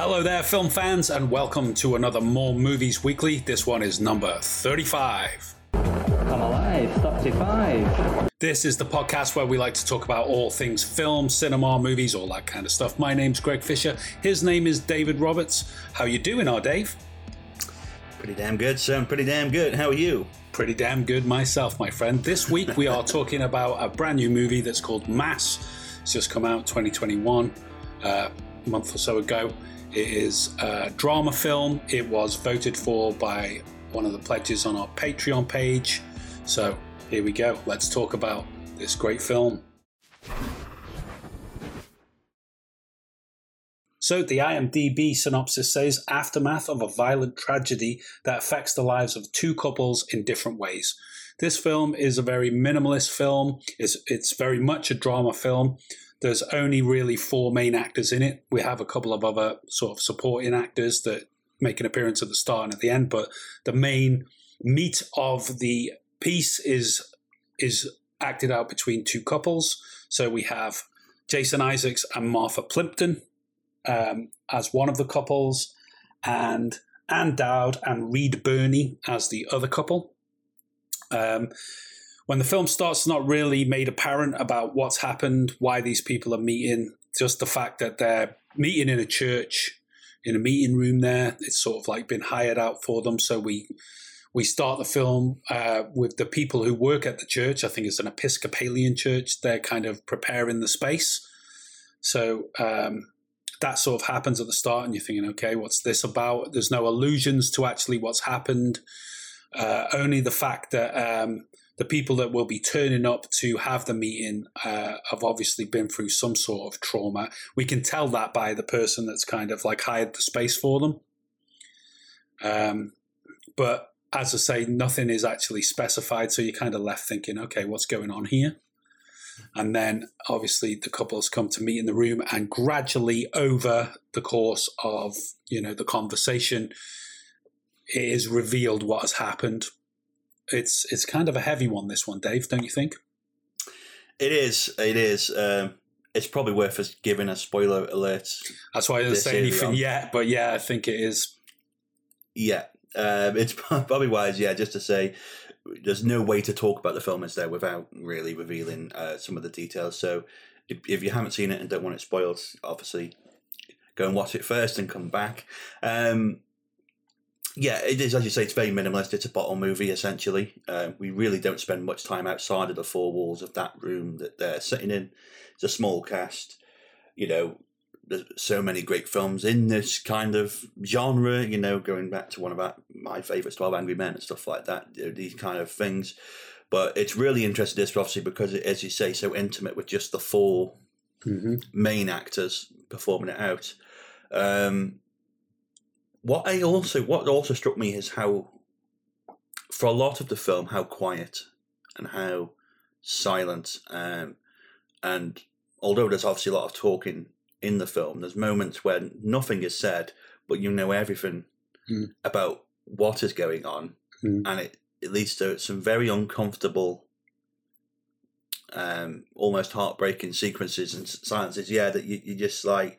Hello there, film fans, and welcome to another More Movies Weekly. This one is number 35. Come alive, stop to five. This is the podcast where we like to talk about all things film, cinema, movies, all that kind of stuff. My name's Greg Fisher. His name is David Roberts. How you doing, our Dave? Pretty damn good, son. Pretty damn good. How are you? Pretty damn good myself, my friend. This week we are talking about a brand new movie that's called Mass. It's just come out 2021, uh, a month or so ago. It is a drama film. It was voted for by one of the pledges on our Patreon page. So here we go. Let's talk about this great film. So, the IMDb synopsis says Aftermath of a violent tragedy that affects the lives of two couples in different ways. This film is a very minimalist film, it's, it's very much a drama film. There's only really four main actors in it. We have a couple of other sort of supporting actors that make an appearance at the start and at the end, but the main meat of the piece is is acted out between two couples. So we have Jason Isaacs and Martha Plimpton um, as one of the couples, and Ann Dowd and Reed Birney as the other couple. Um, when the film starts, it's not really made apparent about what's happened, why these people are meeting. Just the fact that they're meeting in a church, in a meeting room. There, it's sort of like been hired out for them. So we we start the film uh, with the people who work at the church. I think it's an Episcopalian church. They're kind of preparing the space. So um, that sort of happens at the start, and you're thinking, okay, what's this about? There's no allusions to actually what's happened. Uh, only the fact that um, the people that will be turning up to have the meeting uh, have obviously been through some sort of trauma. We can tell that by the person that's kind of like hired the space for them. Um, but as I say, nothing is actually specified, so you're kind of left thinking, okay, what's going on here? And then obviously the couples come to meet in the room, and gradually over the course of you know the conversation, it is revealed what has happened it's it's kind of a heavy one. This one, Dave, don't you think? It is. It is. Um, it's probably worth us giving a spoiler alert. That's why I didn't say anything yet, but yeah, I think it is. Yeah, um, it's probably wise. Yeah, just to say, there's no way to talk about the film is there without really revealing uh, some of the details. So, if, if, you haven't seen it and don't want it spoiled, obviously go and watch it first and come back. Um, yeah, it is as you say. It's very minimalist. It's a bottle movie essentially. Uh, we really don't spend much time outside of the four walls of that room that they're sitting in. It's a small cast. You know, there's so many great films in this kind of genre. You know, going back to one of our, my favorites, Twelve Angry Men and stuff like that. These kind of things. But it's really interesting, this obviously, because it, as you say, so intimate with just the 4 mm-hmm. main actors performing it out. Um, what I also what also struck me is how, for a lot of the film, how quiet and how silent, um, and although there's obviously a lot of talking in the film, there's moments when nothing is said, but you know everything mm. about what is going on, mm. and it, it leads to some very uncomfortable um, almost heartbreaking sequences and silences. Yeah, that you, you just like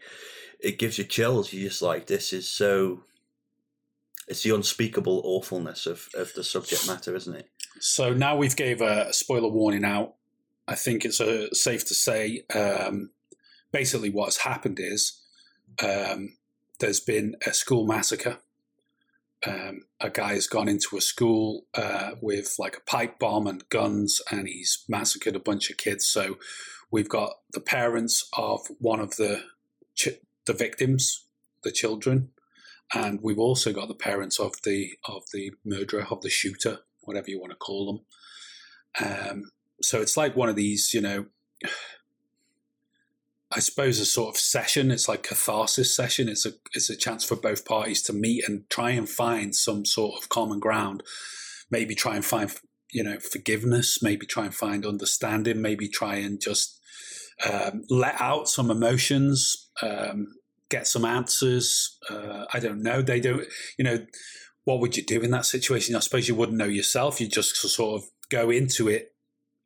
it gives you chills. You're just like, this is so it's the unspeakable awfulness of, of the subject matter, isn't it? So now we've gave a spoiler warning out. I think it's uh, safe to say um, basically what's happened is um, there's been a school massacre. Um, a guy has gone into a school uh, with like a pipe bomb and guns, and he's massacred a bunch of kids. So we've got the parents of one of the ch- the victims, the children, and we've also got the parents of the of the murderer of the shooter, whatever you want to call them. Um, so it's like one of these, you know. I suppose a sort of session. It's like catharsis session. It's a it's a chance for both parties to meet and try and find some sort of common ground. Maybe try and find you know forgiveness. Maybe try and find understanding. Maybe try and just um, let out some emotions. Um, get some answers. Uh, I don't know. They don't, you know, what would you do in that situation? I suppose you wouldn't know yourself. You just sort of go into it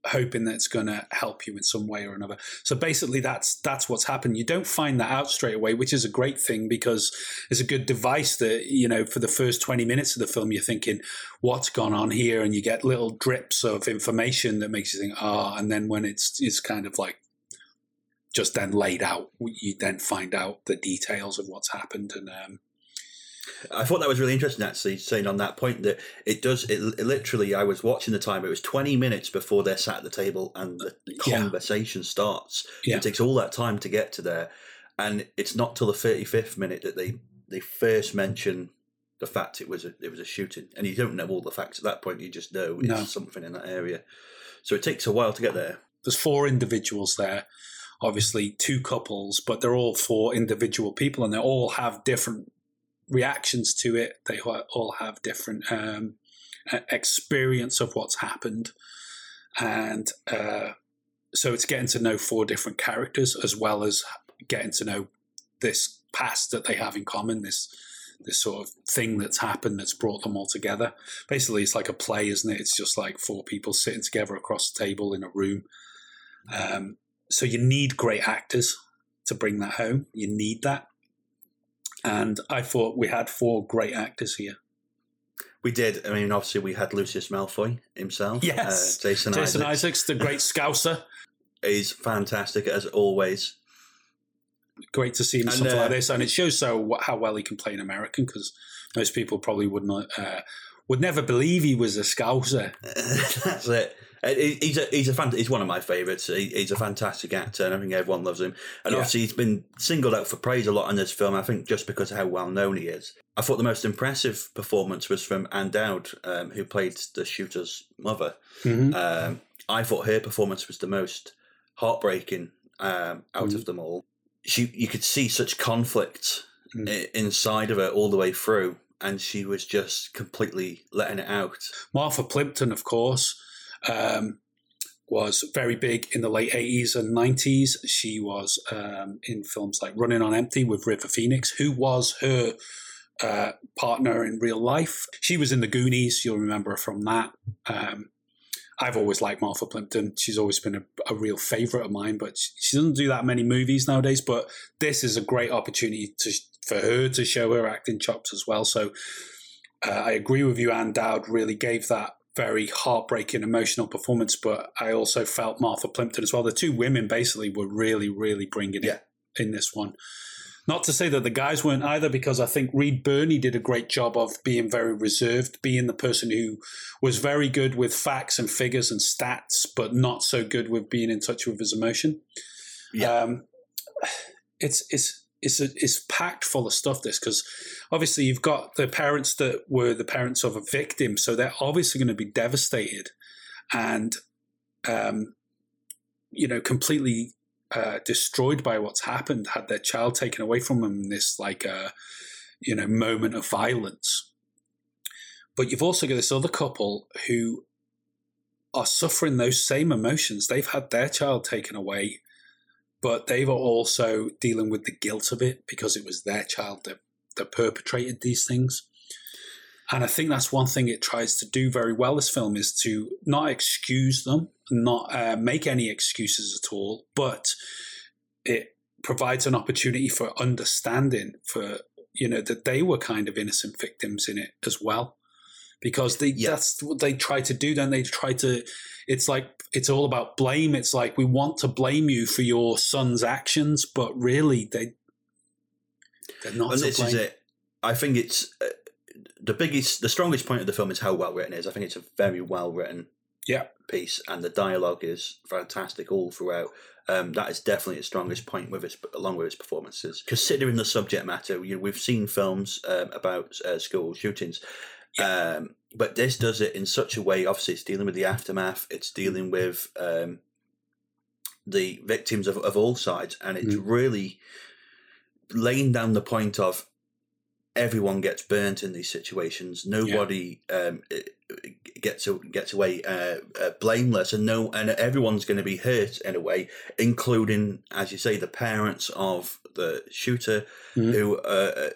hoping that it's going to help you in some way or another. So basically, that's that's what's happened. You don't find that out straight away, which is a great thing because it's a good device that you know for the first twenty minutes of the film, you're thinking, "What's gone on here?" and you get little drips of information that makes you think, "Ah," and then when it's it's kind of like just then laid out, you then find out the details of what's happened and. Um, I thought that was really interesting, actually, saying on that point that it does. It, it literally, I was watching the time. It was twenty minutes before they're sat at the table and the Yeah. conversation starts. Yeah. It takes all that time to get to there, and it's not till the thirty fifth minute that they they first mention the fact it was a it was a shooting, and you don't know all the facts at that point. You just know it's No. something in that area. So it takes a while to get there. there's four individuals there obviously two couples but they're all four individual people and they all have different reactions to it. They all have different um, experience of what's happened. And uh, so it's getting to know four different characters as well as getting to know this past that they have in common this this sort of thing that's happened that's brought them all together. Basically it's like a play isn't it? It's just like four people sitting together across the table in a room. Um, so you need great actors to bring that home. You need that. And I thought we had four great actors here. We did. I mean, obviously, we had Lucius Malfoy himself. Yes. uh, Jason, Jason Isaacs Isaacs, the great scouser. is fantastic as always. Great to see him in And, something uh, like this, and it shows so how well he can play an American because most people probably would not uh, would never believe he was a scouser. That's it. Uh, he- He's a he's a fan, he's one of my favourites. He, he's a fantastic actor, and I think everyone loves him. And Yeah. obviously, he's been singled out for praise a lot in this film. I think just because of how well known he is. I thought the most impressive performance was from Ann Dowd, um, who played the shooter's mother. Mhm. Um, I thought her performance was the most heartbreaking um, out Mm. of them all. She, you could see such conflict Mm. i- inside of her all the way through, and she was just completely letting it out. Martha Plimpton, of course, um, was very big in the late 80s and 90s. She was um, in films like Running on Empty with River Phoenix, who was her uh, partner in real life. She was in The Goonies, you'll remember from that. Um, I've always liked Martha Plimpton. She's always been a, a real favourite of mine, but she, she doesn't do that many movies nowadays. But this is a great opportunity to, for her to show her acting chops as well. So uh, I agree with you. Ann Dowd really gave that very heartbreaking, emotional performance, but I also felt Martha Plimpton as well. The two women basically were really, really bringing Yeah. it in this one. Not to say that the guys weren't either, because I think Reed Birney did a great job of being very reserved, being the person who was very good with facts and figures and stats, but not so good with being in touch with his emotion. Yeah. Um, it's it's it's it's packed full of stuff. This because obviously you've got the parents that were the parents of a victim, so they're obviously going to be devastated and um, you know completely uh, destroyed by what's happened. Had their child taken away from them in this like uh, you know moment of violence. But you've also got this other couple who are suffering those same emotions. They've had their child taken away, but they were also dealing with the guilt of it because it was their child that, that perpetrated these things. And I think that's one thing it tries to do very well. This film is to not excuse them, not uh, make any excuses at all, but it provides an opportunity for understanding for you know that they were kind of innocent victims in it as well because they Yeah. that's what they try to do then they try to it's like it's all about blame it's like we want to blame you for your son's actions but really they they're not and this blame is it. I think it's uh, the biggest, the strongest point of the film is how well written it is. I think it's a very well written Yeah. piece, and the dialogue is fantastic all throughout. Um, that is definitely its strongest point with its, along with its performances. Considering the subject matter, you know, we've seen films um, about uh, school shootings, um, but this does it in such a way. Obviously, it's dealing with the aftermath. It's dealing with um, the victims of, of all sides, and it's Mm. really laying down the point of everyone gets burnt in these situations. Nobody um, gets gets away uh, uh, blameless, and no, and everyone's going to be hurt in a way, including, as you say, the parents of the shooter Mhm. who uh,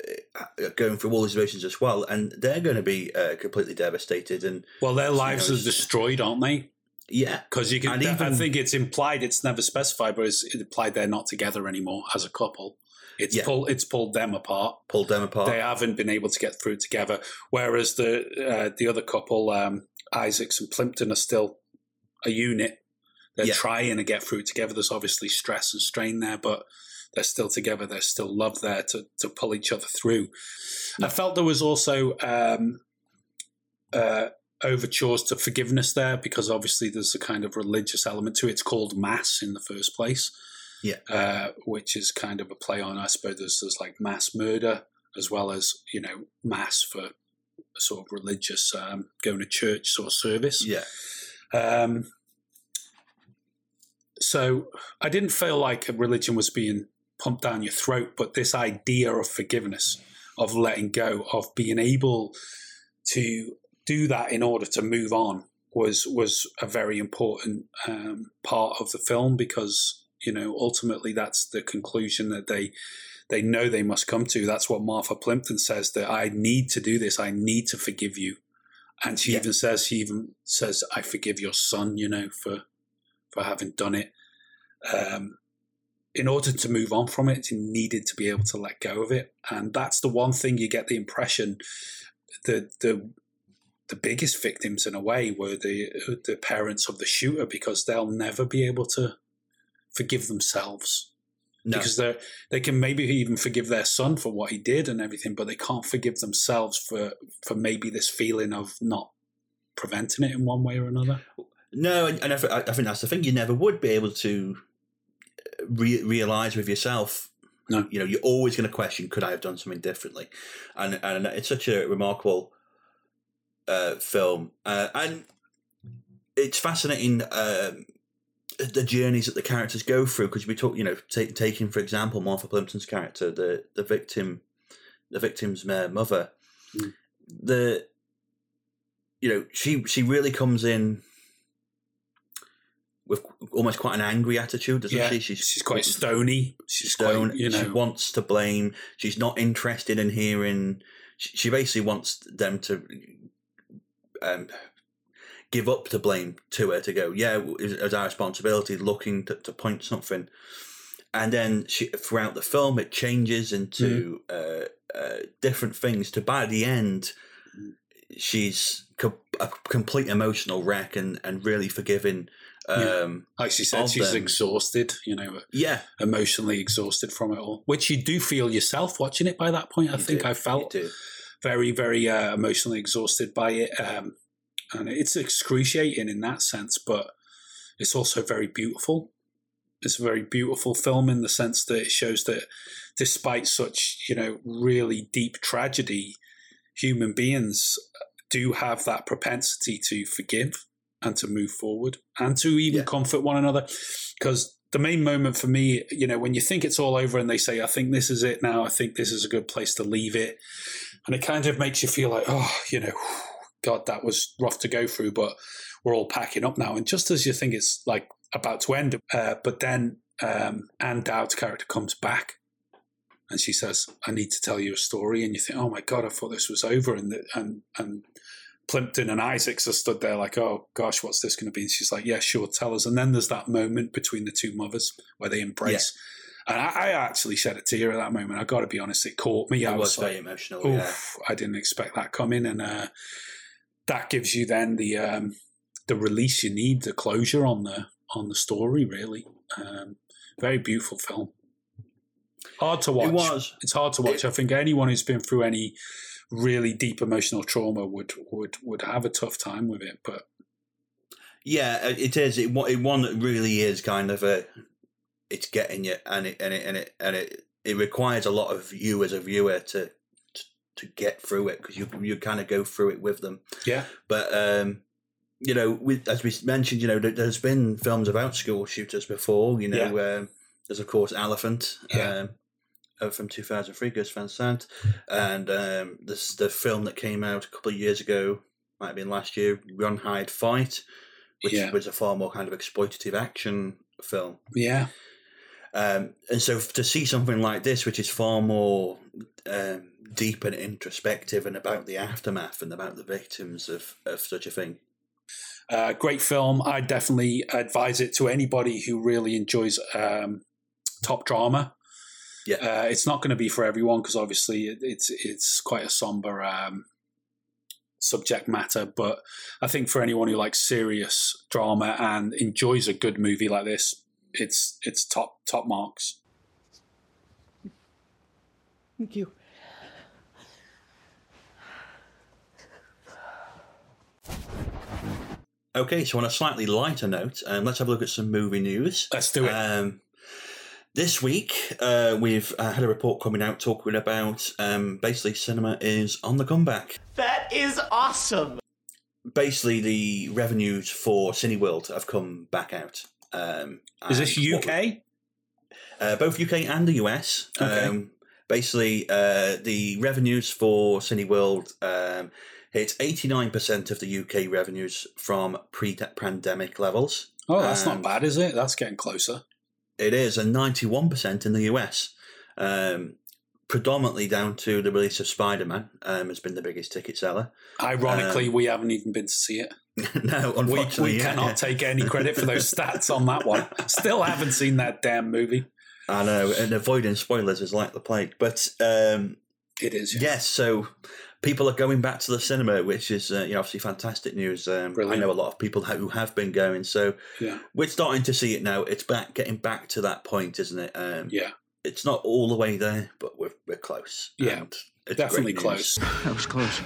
are going through all these emotions as well, and they're going to be uh, completely devastated. And well their lives know, are destroyed aren't they Yeah, because you can. And I think it's implied. It's never specified, but it's implied they're not together anymore as a couple. It's Yeah. pulled. It's pulled them apart. pulled them apart. They haven't been able to get through together. Whereas the uh, the other couple, um, Isaacs and Plimpton, are still a unit. They're Yeah. trying to get through together. There's obviously stress and strain there, but they're still together. There's still love there to to pull each other through. I felt there was also um, uh, overtures to forgiveness there because obviously there's a kind of religious element to it. It's called mass in the first place, Yeah. uh, which is kind of a play on. I suppose there's, there's like mass murder as well as you know mass for a sort of religious um, going to church sort of service. yeah, Um, so I didn't feel like a religion was being pumped down your throat, but this idea of forgiveness, of letting go, of being able to do that in order to move on was was a very important um, part of the film because you know ultimately that's the conclusion that they they know they must come to. That's what Martha Plimpton says that I need to do this. I need to forgive you. And she Yeah. even says she even says I forgive your son, you know, for for having done it. Um, in order to move on from it, you needed to be able to let go of it, and that's the one thing you get the impression that the the biggest victims in a way were the the parents of the shooter because they'll never be able to forgive themselves no, because they they can maybe even forgive their son for what he did and everything, but they can't forgive themselves for for maybe this feeling of not preventing it in one way or another. no, and, I, I think that's the thing. You never would be able to re- realize with yourself. No. you know, you're always going to question: Could I have done something differently? And and it's such a remarkable uh, film, uh, and it's fascinating. Um, the journeys that the characters go through because we talk, you know, take, taking for example Martha Plimpton's character, the the victim, the victim's uh, mother, Mm. the you know she she really comes in with almost quite an angry attitude, doesn't Yeah, she? She's quite stony. She's stone. quite, you know, She wants to blame. She's not interested in hearing. She, she basically wants them to um, give up the blame to her to go. Yeah, it's, it's our responsibility. Looking to, to point something, and then she throughout the film it changes into uh, uh, different things. To by the end, she's co- a complete emotional wreck and and really forgiving. Yeah. Um, like she said, she's them. exhausted. You know, yeah, emotionally exhausted from it all, which you do feel yourself watching it. By that point, I you think do, I felt very, very uh, emotionally exhausted by it. Um, and it's excruciating in that sense, but it's also very beautiful. It's a very beautiful film in the sense that it shows that despite such, you know, really deep tragedy, human beings do have that propensity to forgive and to move forward and to even Yeah. comfort one another. Because the main moment for me, you know, when you think it's all over and they say, I think this is it now, I think this is a good place to leave it. And it kind of makes you feel like, oh, you know, God, that was rough to go through, but we're all packing up now. And just as you think it's like about to end, uh, but then um, Ann Dowd's character comes back and she says, I need to tell you a story. And you think, oh my God, I thought this was over. And, the, and, and Plimpton and Isaacs are stood there like, oh gosh, what's this going to be? And she's like, yeah, sure, tell us. And then there's that moment between the two mothers where they embrace. And I, I actually shed a tear at that moment. I got to be honest, it caught me. I It was was like, very emotional. Oof, yeah. I didn't expect that coming, and uh, that gives you then the um, the release you need, the closure on the on the story. Really, um, very beautiful film. Hard to watch. It was. It's hard to watch. I think anyone who's been through any really deep emotional trauma would would would have a tough time with it. But Yeah, uh, it is. It one- it one that really is kind of a. It's getting you, and it and it and it and it it requires a lot of you as a viewer to to, get through it because you you kind of go through it with them. yeah, But um, you know, with as we mentioned, you know, there- there's been films about school shooters before. You know, um, there's of course Elephant. Yeah. Um, uh, from 2003, Gus Van Sant, and um, this the film that came out a couple of years ago, might have been last year, Run, Hide, Fight, which Yeah. was a far more kind of exploitative action film. yeah, Um, and so to see something like this, which is far more um, deep and introspective and about the aftermath and about the victims of, of such a thing. Uh, great film. I definitely advise it to anybody who really enjoys um, top drama. Yeah. Uh, it's not going to be for everyone because obviously it, it's it's quite a somber um, subject matter. But I think for anyone who likes serious drama and enjoys a good movie like this, it's it's top top marks. Thank you. Okay, so on a slightly lighter note, um, let's have a look at some movie news. Let's do it. Um, this week, uh, we've uh, had a report coming out talking about um, basically cinema is on the comeback. That is awesome. Basically, the revenues for Cineworld have come back out. Um, Is this and what- UK? Uh, both UK and the US. Okay. Um, basically, uh, the revenues for Cineworld um, hit 89% of the UK revenues from pre pandemic levels. Oh, that's not bad, is it? That's getting closer. It is, and 91% in the US. Um, predominantly down to the release of Spider Man, um, has been the biggest ticket seller. Ironically, we haven't even been to see it. no, We, we yeah, cannot yeah. take any credit for those stats on that one. Still haven't seen that damn movie. I know, and avoiding spoilers is like the plague. But um, It is. yeah. Yes, so people are going back to the cinema, which is uh, you know, obviously fantastic news. Um, I know a lot of people who have been going, so Yeah. we're starting to see it now. It's back, getting back to that point, isn't it? Um, Yeah. It's not all the way there, but we're we're close. Yeah, it's Definitely close. That was close.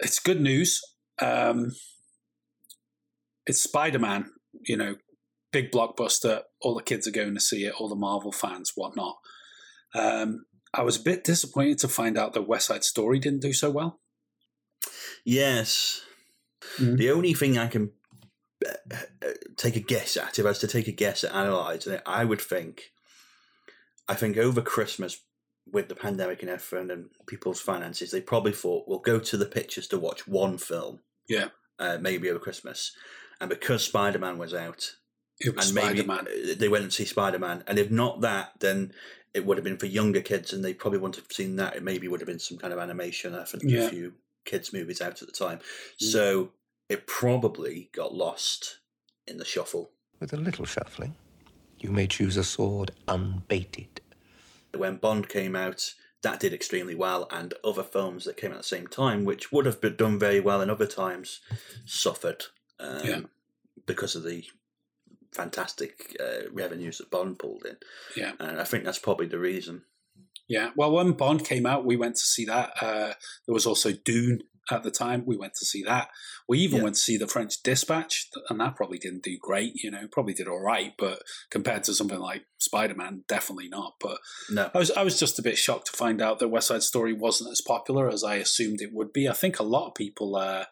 It's good news. Um, it's Spider Man, you know, big blockbuster. All the kids are going to see it, all the Marvel fans, whatnot. Um, I was a bit disappointed to find out that West Side Story didn't do so well. Yes, Mhm. the only thing I can uh, take a guess at, if I was to take a guess at analysing it, I would think, I think over Christmas with the pandemic and everything and people's finances, they probably thought we'll go to the pictures to watch one film. Yeah. Uh, maybe over Christmas, and because Spider Man was out, It was and maybe Spider Man. uh, they went and see Spider Man, and if not that, then it would have been for younger kids, and they probably wouldn't have seen that. It maybe would have been some kind of animation. I think Yeah. a few kids movies out at the time, Mm. so it probably got lost in the shuffle. With a little shuffling, you may choose a sword unbaited. When Bond came out, that did extremely well, and other films that came out at the same time, which would have been done very well in other times, suffered um, Yeah. because of the fantastic uh, revenues that Bond pulled in. Yeah. and I think that's probably the reason. Yeah. Well, when Bond came out, we went to see that. Uh, there was also Dune at the time. We went to see that. We even Yeah. went to see The French Dispatch, and that probably didn't do great. You know, probably did all right, but compared to something like Spider Man, definitely not. But No, I was I was just a bit shocked to find out that West Side Story wasn't as popular as I assumed it would be. I think a lot of people, uh,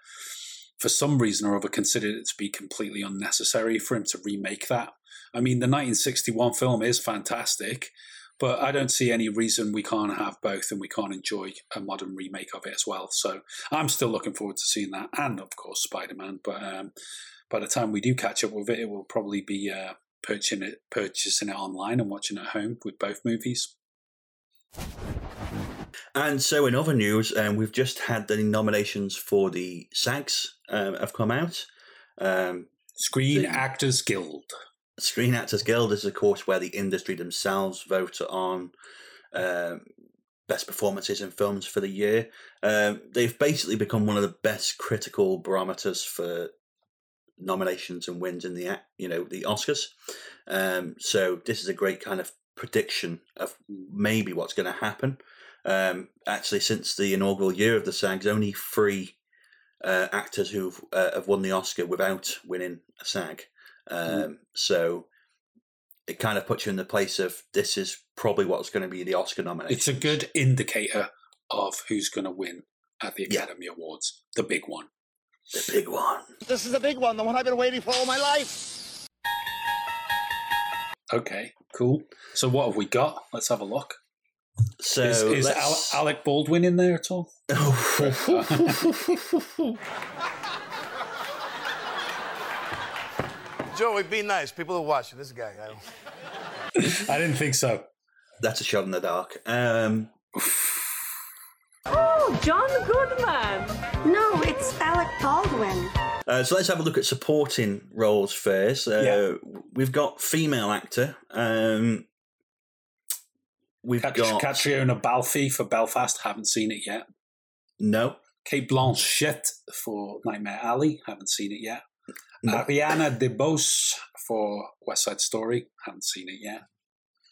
for some reason or other, considered it to be completely unnecessary for him to remake that. I mean, the 1961 film is fantastic, but I don't see any reason we can't have both and we can't enjoy a modern remake of it as well. So I'm still looking forward to seeing that, and of course Spider Man. But um, by the time we do catch up with it, it will probably be uh, purchasing it, purchasing it online and watching at home with both movies. and so in other news, um, we've just had the nominations for the SAGs um, have come out. Um, Screen The- Actors Guild. Screen Actors Guild is, of course, where the industry themselves vote on um, best performances in films for the year. Um, they've basically become one of the best critical barometers for nominations and wins in the you know the Oscars. Um, so this is a great kind of prediction of maybe what's going to happen. Um, actually, since the inaugural year of the SAGs, only three uh, actors who uh, have won the Oscar without winning a SAG. Um, So it kind of puts you in the place of this is probably what's going to be the Oscar nomination. It's a good indicator of who's going to win at the Yeah. Academy Awards, the big one. the big one. This is the big one, the one I've been waiting for all my life. Okay, cool. So what have we got? Let's have a look. So is is let's- Alec Baldwin in there at all? Joey, be nice. People are watching. This guy. I. I didn't think so. That's a shot in the dark. Um, Oh, John Goodman. No, it's Alec Baldwin. Uh, so let's have a look at supporting roles first. Uh, Yeah. We've got female actor. Um, we've Cat- got Caitriona Balfe for Belfast. Haven't seen it yet. no, Cate Blanchett for Nightmare Alley. Haven't seen it yet. No. Ariana DeBose for West Side Story. Haven't seen it yet.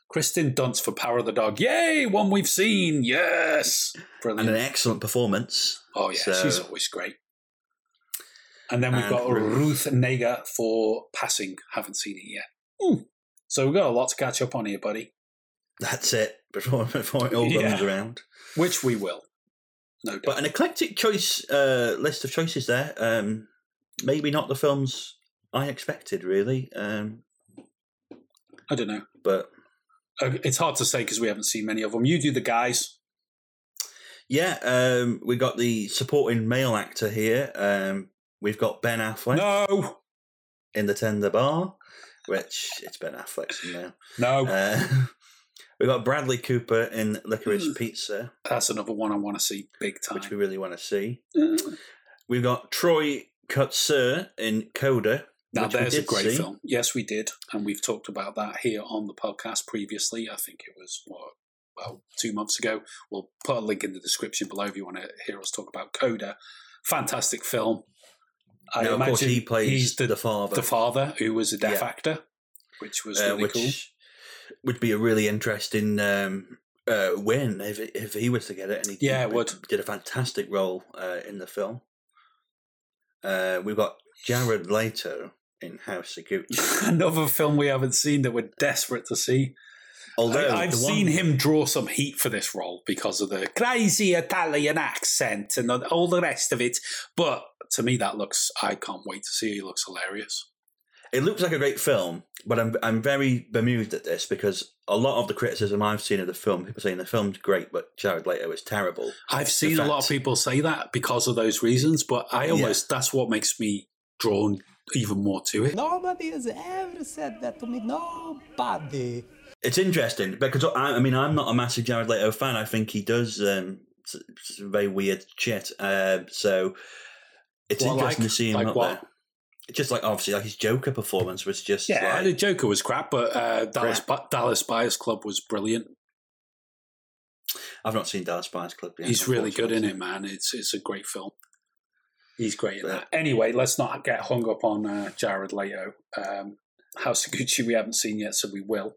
Kristen Dunst for Power of the Dog. Yay! One we've seen. Yes. Brilliant. and an excellent performance. oh, yeah. so- She's always great. And then we've And got Ruth. Ruth Negga for Passing. Haven't seen it yet. Hmm. So we've got a lot to catch up on here, buddy. That's it before before it all Yeah. comes around. Which we will. No doubt. But an eclectic choice uh, list of choices there. Um, maybe not the films I expected, really. Um, I don't know. but Uh, It's hard to say because we haven't seen many of them. You do the guys. yeah, um, we got the supporting male actor here. Um, we've got Ben Affleck No. in the Tender Bar, which it's Ben Affleck's now. No. Uh, we got Bradley Cooper in Licorice Mm. Pizza, That's another one I want to see big time. which we really want to see. Uh, We've got Troy Kotsur in Coda. now, there's a great see. film. Yes, we did. And we've talked about that here on the podcast previously. I think it was, what, well, two months ago. We'll put a link in the description below if you want to hear us talk about Coda. Fantastic film. I Now, imagine he plays he's the, the father. the father who was a deaf Yeah. actor, which was uh, really which cool. Would be a really interesting um, uh, win if if he was to get it. And he Yeah, did, would. did a fantastic role uh, in the film. Uh, we've got Jared Leto in House of Gucci. Another film we haven't seen that we're desperate to see. Although I, have the one- seen him draw some heat for this role because of the crazy Italian accent and all the rest of it. But to me, that looks, I can't wait to see. He looks hilarious. It looks like a great film, but I'm I'm very bemused at this because a lot of the criticism I've seen of the film, people saying the film's great, but Jared Leto is terrible. I've seen a lot of people say that because of those reasons, but I Yeah. almost, that's what makes me drawn even more to it. Nobody has ever said that to me. Nobody. It's interesting because I, I mean I'm not a massive Jared Leto fan. I think he does um, some very weird shit. Uh, so it's What, interesting like- to see him like up what? there. Just like obviously like his Joker performance was just Yeah, like- the Joker was crap, but uh, Dallas, Crap. Dallas Buyers Club was brilliant. I've not seen Dallas Buyers Club yet. He's really good in it, man. It's it's a great film. He's great in Yeah. that. Anyway, let's not get hung up on uh, Jared Leto. Um, House of Gucci we haven't seen yet, so we will.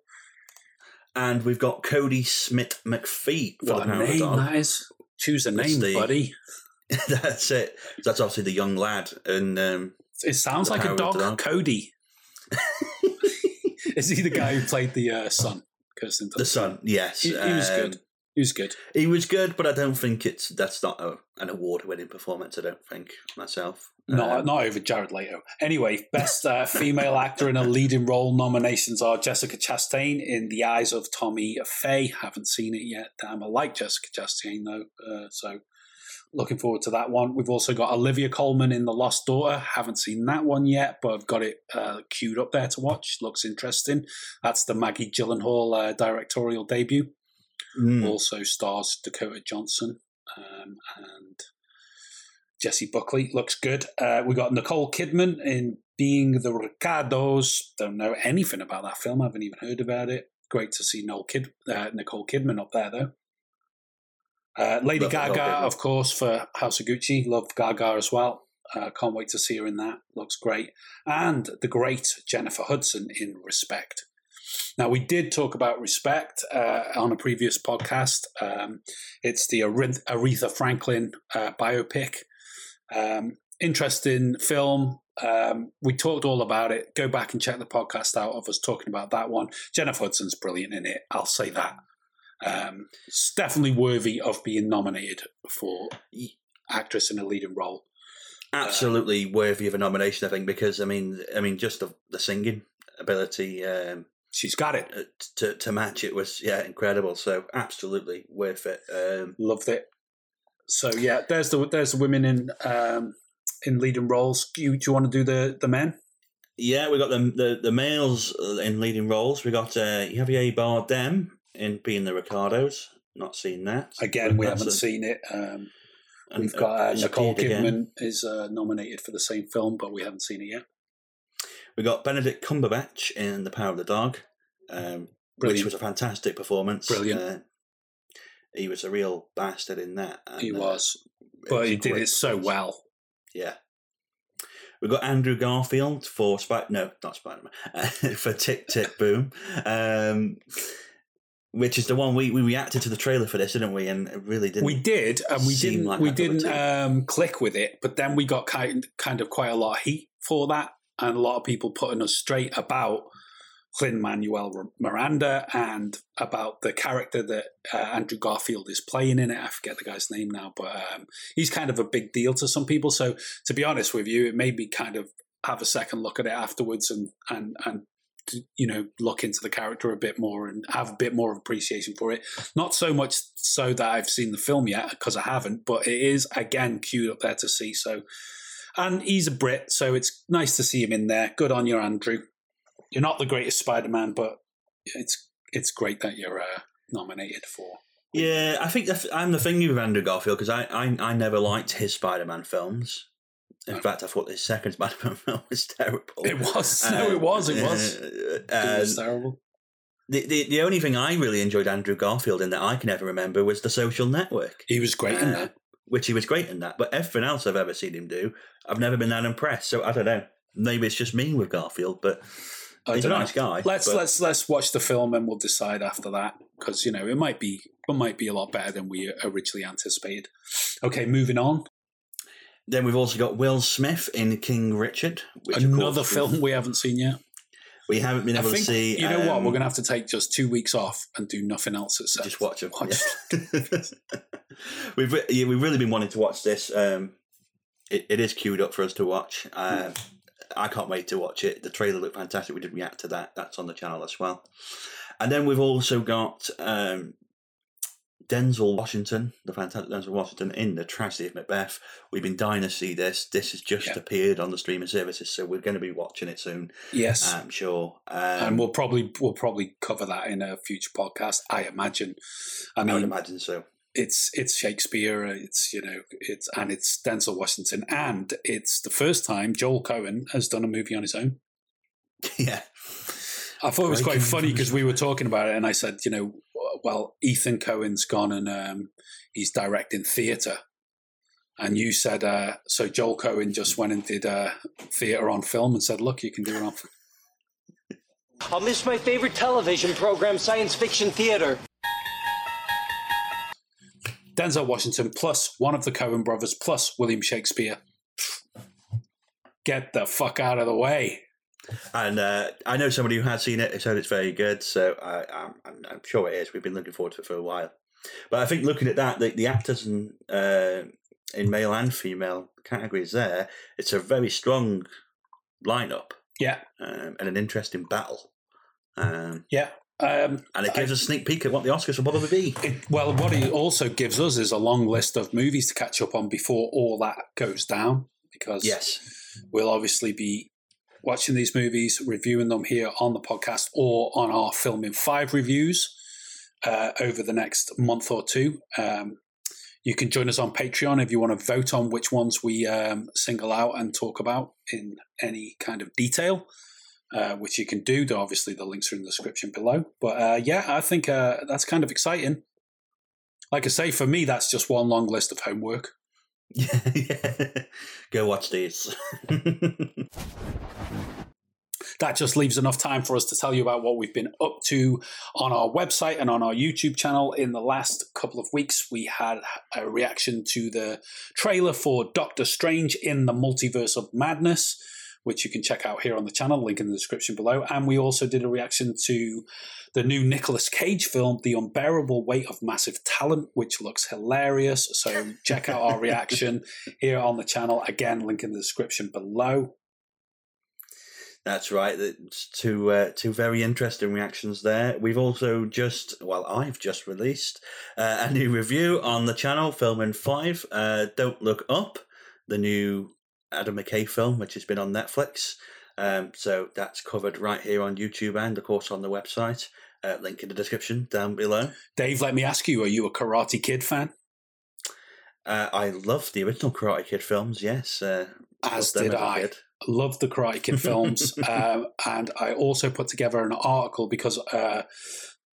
And we've got Kodi Smith McPhee for What the a name that is. Choose a name, the- buddy. That's it. That's obviously the young lad, and um, It sounds The like a dog, Dog. Cody. Is he the guy who played the uh, son? Kirsten the son. Yes, He, he was um, good. He was good. He was good, but I don't think it's that's not a, an award-winning performance. I don't think myself. Not, Um, not over Jared Leto. Anyway, best uh, female actor in a leading role nominations are Jessica Chastain in The Eyes of Tammy Faye. Haven't seen it yet. Damn, I like Jessica Chastain though, uh, so looking forward to that one. We've also got Olivia Colman in The Lost Daughter. Haven't seen that one yet, but I've got it uh, queued up there to watch. Looks interesting. That's the Maggie Gyllenhaal uh, directorial debut. Mm. Also stars Dakota Johnson um, and Jessie Buckley. Looks good. Uh, we got Nicole Kidman in Being the Ricardos. Don't know anything about that film. I haven't even heard about it. Great to see Noel Kid, uh, Nicole Kidman up there, though. Uh, Lady Gaga, of course, for House of Gucci. Love Gaga as well. Uh, can't wait to see her in that. Looks great. And the great Jennifer Hudson in Respect. Now, we did talk about Respect uh, on a previous podcast. Um, it's the Aretha Franklin uh, biopic. Um, interesting film. Um, we talked all about it. Go back and check the podcast out of us talking about that one. Jennifer Hudson's brilliant in it. I'll say that. Um, it's definitely worthy of being nominated for actress in a leading role. absolutely worthy of a nomination. I think because I mean, I mean, just the, the singing ability um, She's got it. uh, to to match it was yeah incredible. So absolutely worth it. Um, Loved it. So yeah, there's the there's the women in um, in leading roles. Do you, do you want to do the the men? yeah, we got the the, the males uh, in leading roles. We got uh, Javier Bardem in Being the Ricardos. Not seen that Again, we haven't a- seen it. Um, And, We've got uh, Nicole appeared again. Kidman is uh, nominated for the same film, but we haven't seen it yet. We got Benedict Cumberbatch in The Power of the Dog, um, which was a fantastic performance. Brilliant. Uh, he was a real bastard in that. and, He uh, was, it but was he did it so performance. well. Yeah. We've got Andrew Garfield for Spider. No, not Spider Man. for Tick Tick Boom, um, which is the one we, we reacted to the trailer for this, didn't we? And it really didn't. We did, and we didn't. like we my cup of didn't um, click with it, but then we got kind kind of quite a lot of heat for that, and a lot of people putting us straight about Lin Manuel Miranda and about the character that uh, Andrew Garfield is playing in it. I forget the guy's name now, but um, he's kind of a big deal to some people. So, to be honest with you, it made me kind of have a second look at it afterwards and and and you know look into the character a bit more and have a bit more appreciation for it. Not so much so that I've seen the film yet because I haven't, but it is again queued up there to see. So, and he's a Brit, so it's nice to see him in there. Good on you, Andrew. You're not the greatest Spider-Man, but it's it's great that you're uh, nominated for. Yeah, I think I'm the thing with Andrew Garfield because I, I I never liked his Spider Man films. In fact, I thought his second Spider Man film was terrible. It was. No, it was. It was. Uh, it was uh, terrible. the, the the only thing I really enjoyed Andrew Garfield in that I can ever remember was The Social Network. He was great in Uh, that. Which he was great in that. But everything else I've ever seen him do, I've never been that impressed. So I don't know. Maybe it's just me with Garfield, but I he's a don't know. nice guy. Let's but- let's let's watch the film and we'll decide after that because you know it might be it might be a lot better than we originally anticipated. Okay, moving on. Then we've also got Will Smith in King Richard, Another film we haven't seen yet. We haven't been able think to see. you know what um, we're going to have to take just two weeks off and do nothing else except just watch it. watch we've re- yeah, we've really been wanting to watch this. Um, it, it is queued up for us to watch. Um, I can't wait to watch it. The trailer looked fantastic. We did react to that. That's on the channel as well. And then we've also got um, Denzel Washington, the fantastic Denzel Washington, in the tragedy of Macbeth. We've been dying to see this. This has just Yeah. appeared on the streaming services, so we're going to be watching it soon. Yes, I'm sure. Um, and we'll probably we'll probably cover that in a future podcast. I imagine. I I would imagine so. it's it's Shakespeare. It's you know it's and it's Denzel Washington, and it's the first time Joel Coen has done a movie on his own. yeah. I thought it was quite funny because we were talking about it, and I said, you know, well, Ethan Coen's gone and um, he's directing theatre, and you said, uh, so Joel Coen just went and did uh, theatre on film and said, look, you can do it on. Film. I'll miss my favorite television program, science fiction theater. Denzel Washington plus one of the Coen brothers plus William Shakespeare. Get the fuck out of the way. And uh, I know somebody who has seen it, said it's very good, so I, I'm, I'm, I'm sure it is. We've been looking forward to it for a while. But I think looking at that, the, the actors in, uh, in male and female categories there, it's a very strong lineup Yeah, um, and an interesting battle. Um, yeah. Um, and it gives us a sneak peek at what the Oscars will probably be. It, well, what it also gives us is a long list of movies to catch up on before all that goes down. Because Yes. we'll obviously be watching these movies, reviewing them here on the podcast or on our Film in Five reviews uh, over the next month or two. Um, you can join us on Patreon if you want to vote on which ones we um, single out and talk about in any kind of detail. Uh, which you can do. Obviously, the links are in the description below. But uh, yeah, I think uh, that's kind of exciting. Like I say, for me, that's just one long list of homework. Yeah. Go watch these. that just leaves enough time for us to tell you about what we've been up to on our website and on our YouTube channel in the last couple of weeks. We had a reaction to the trailer for Doctor Strange in the Multiverse of Madness, which you can check out here on the channel, link in the description below. And we also did a reaction to the new Nicolas Cage film, The Unbearable Weight of Massive Talent, which looks hilarious. So check out our reaction here on the channel. Again, link in the description below. That's right. It's two uh, two very interesting reactions there. We've also just, well, I've just released uh, a new review on the channel, Film in Five. Uh, Don't Look Up, the new Adam McKay film, which has been on Netflix. Um, so that's covered right here on YouTube and, of course, on the website. Uh, link in the description down below. Dave, let me ask you: Are you a Karate Kid fan? Uh, I love the original Karate Kid films. Yes, uh, As did as I. kid. Love the Karate Kid films, um, and I also put together an article because uh,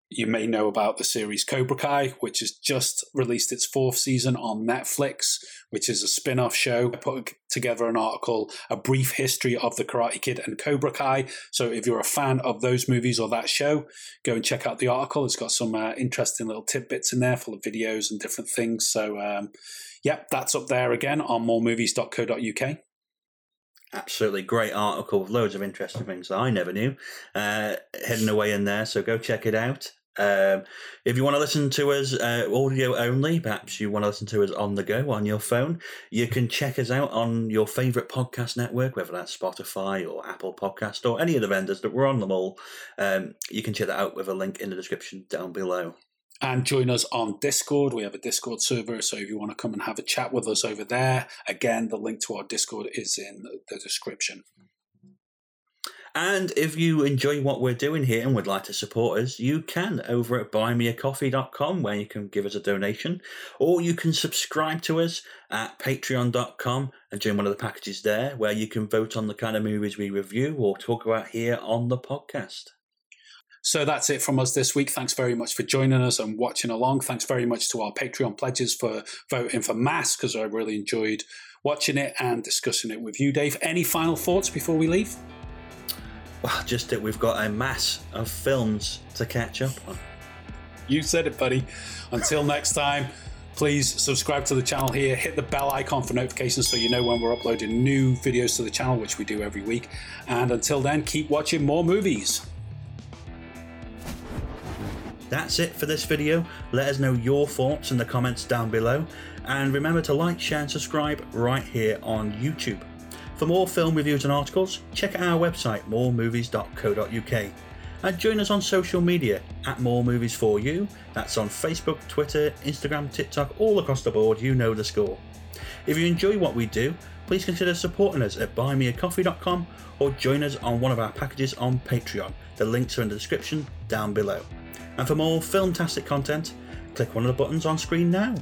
you may know about the series Cobra Kai, which has just released its fourth season on Netflix, which is a spin off show. I put together an article, a brief history of the Karate Kid and Cobra Kai. So if you're a fan of those movies or that show, go and check out the article. It's got some uh, interesting little tidbits in there full of videos and different things. So, um, yeah, that's up there again on moremovies.co.uk. Absolutely great article with loads of interesting things that I never knew uh, hidden away in there. So go check it out. Um, if you want to listen to us uh, audio only, perhaps you want to listen to us on the go on your phone, you can check us out on your favourite podcast network, whether that's Spotify or Apple Podcast or any of the vendors that we're on them all. Um, you can check that out with a link in the description down below. and join us on Discord. We have a Discord server, so if you want to come and have a chat with us over there, again, the link to our Discord is in the description. And if you enjoy what we're doing here and would like to support us, you can over at buymeacoffee.com where you can give us a donation, or you can subscribe to us at patreon.com and join one of the packages there where you can vote on the kind of movies we review or talk about here on the podcast. So that's it from us this week. Thanks very much for joining us and watching along. Thanks very much to our Patreon pledges for voting for Mass because I really enjoyed watching it and discussing it with you, Dave. Any final thoughts before we leave? Well, just that we've got a mass of films to catch up on. You said it, buddy. Until next time, please subscribe to the channel here. Hit the bell icon for notifications so you know when we're uploading new videos to the channel, which we do every week. And until then, keep watching more movies. That's it for this video. Let us know your thoughts in the comments down below. And remember to like, share, and subscribe right here on YouTube. For more film reviews and articles, check out our website, moremovies.co.uk. And join us on social media at More Movies For You. That's on Facebook, Twitter, Instagram, TikTok, all across the board. You know the score. If you enjoy what we do, please consider supporting us at buymeacoffee.com or join us on one of our packages on Patreon. The links are in the description down below. And for more filmtastic content, click one of the buttons on screen now.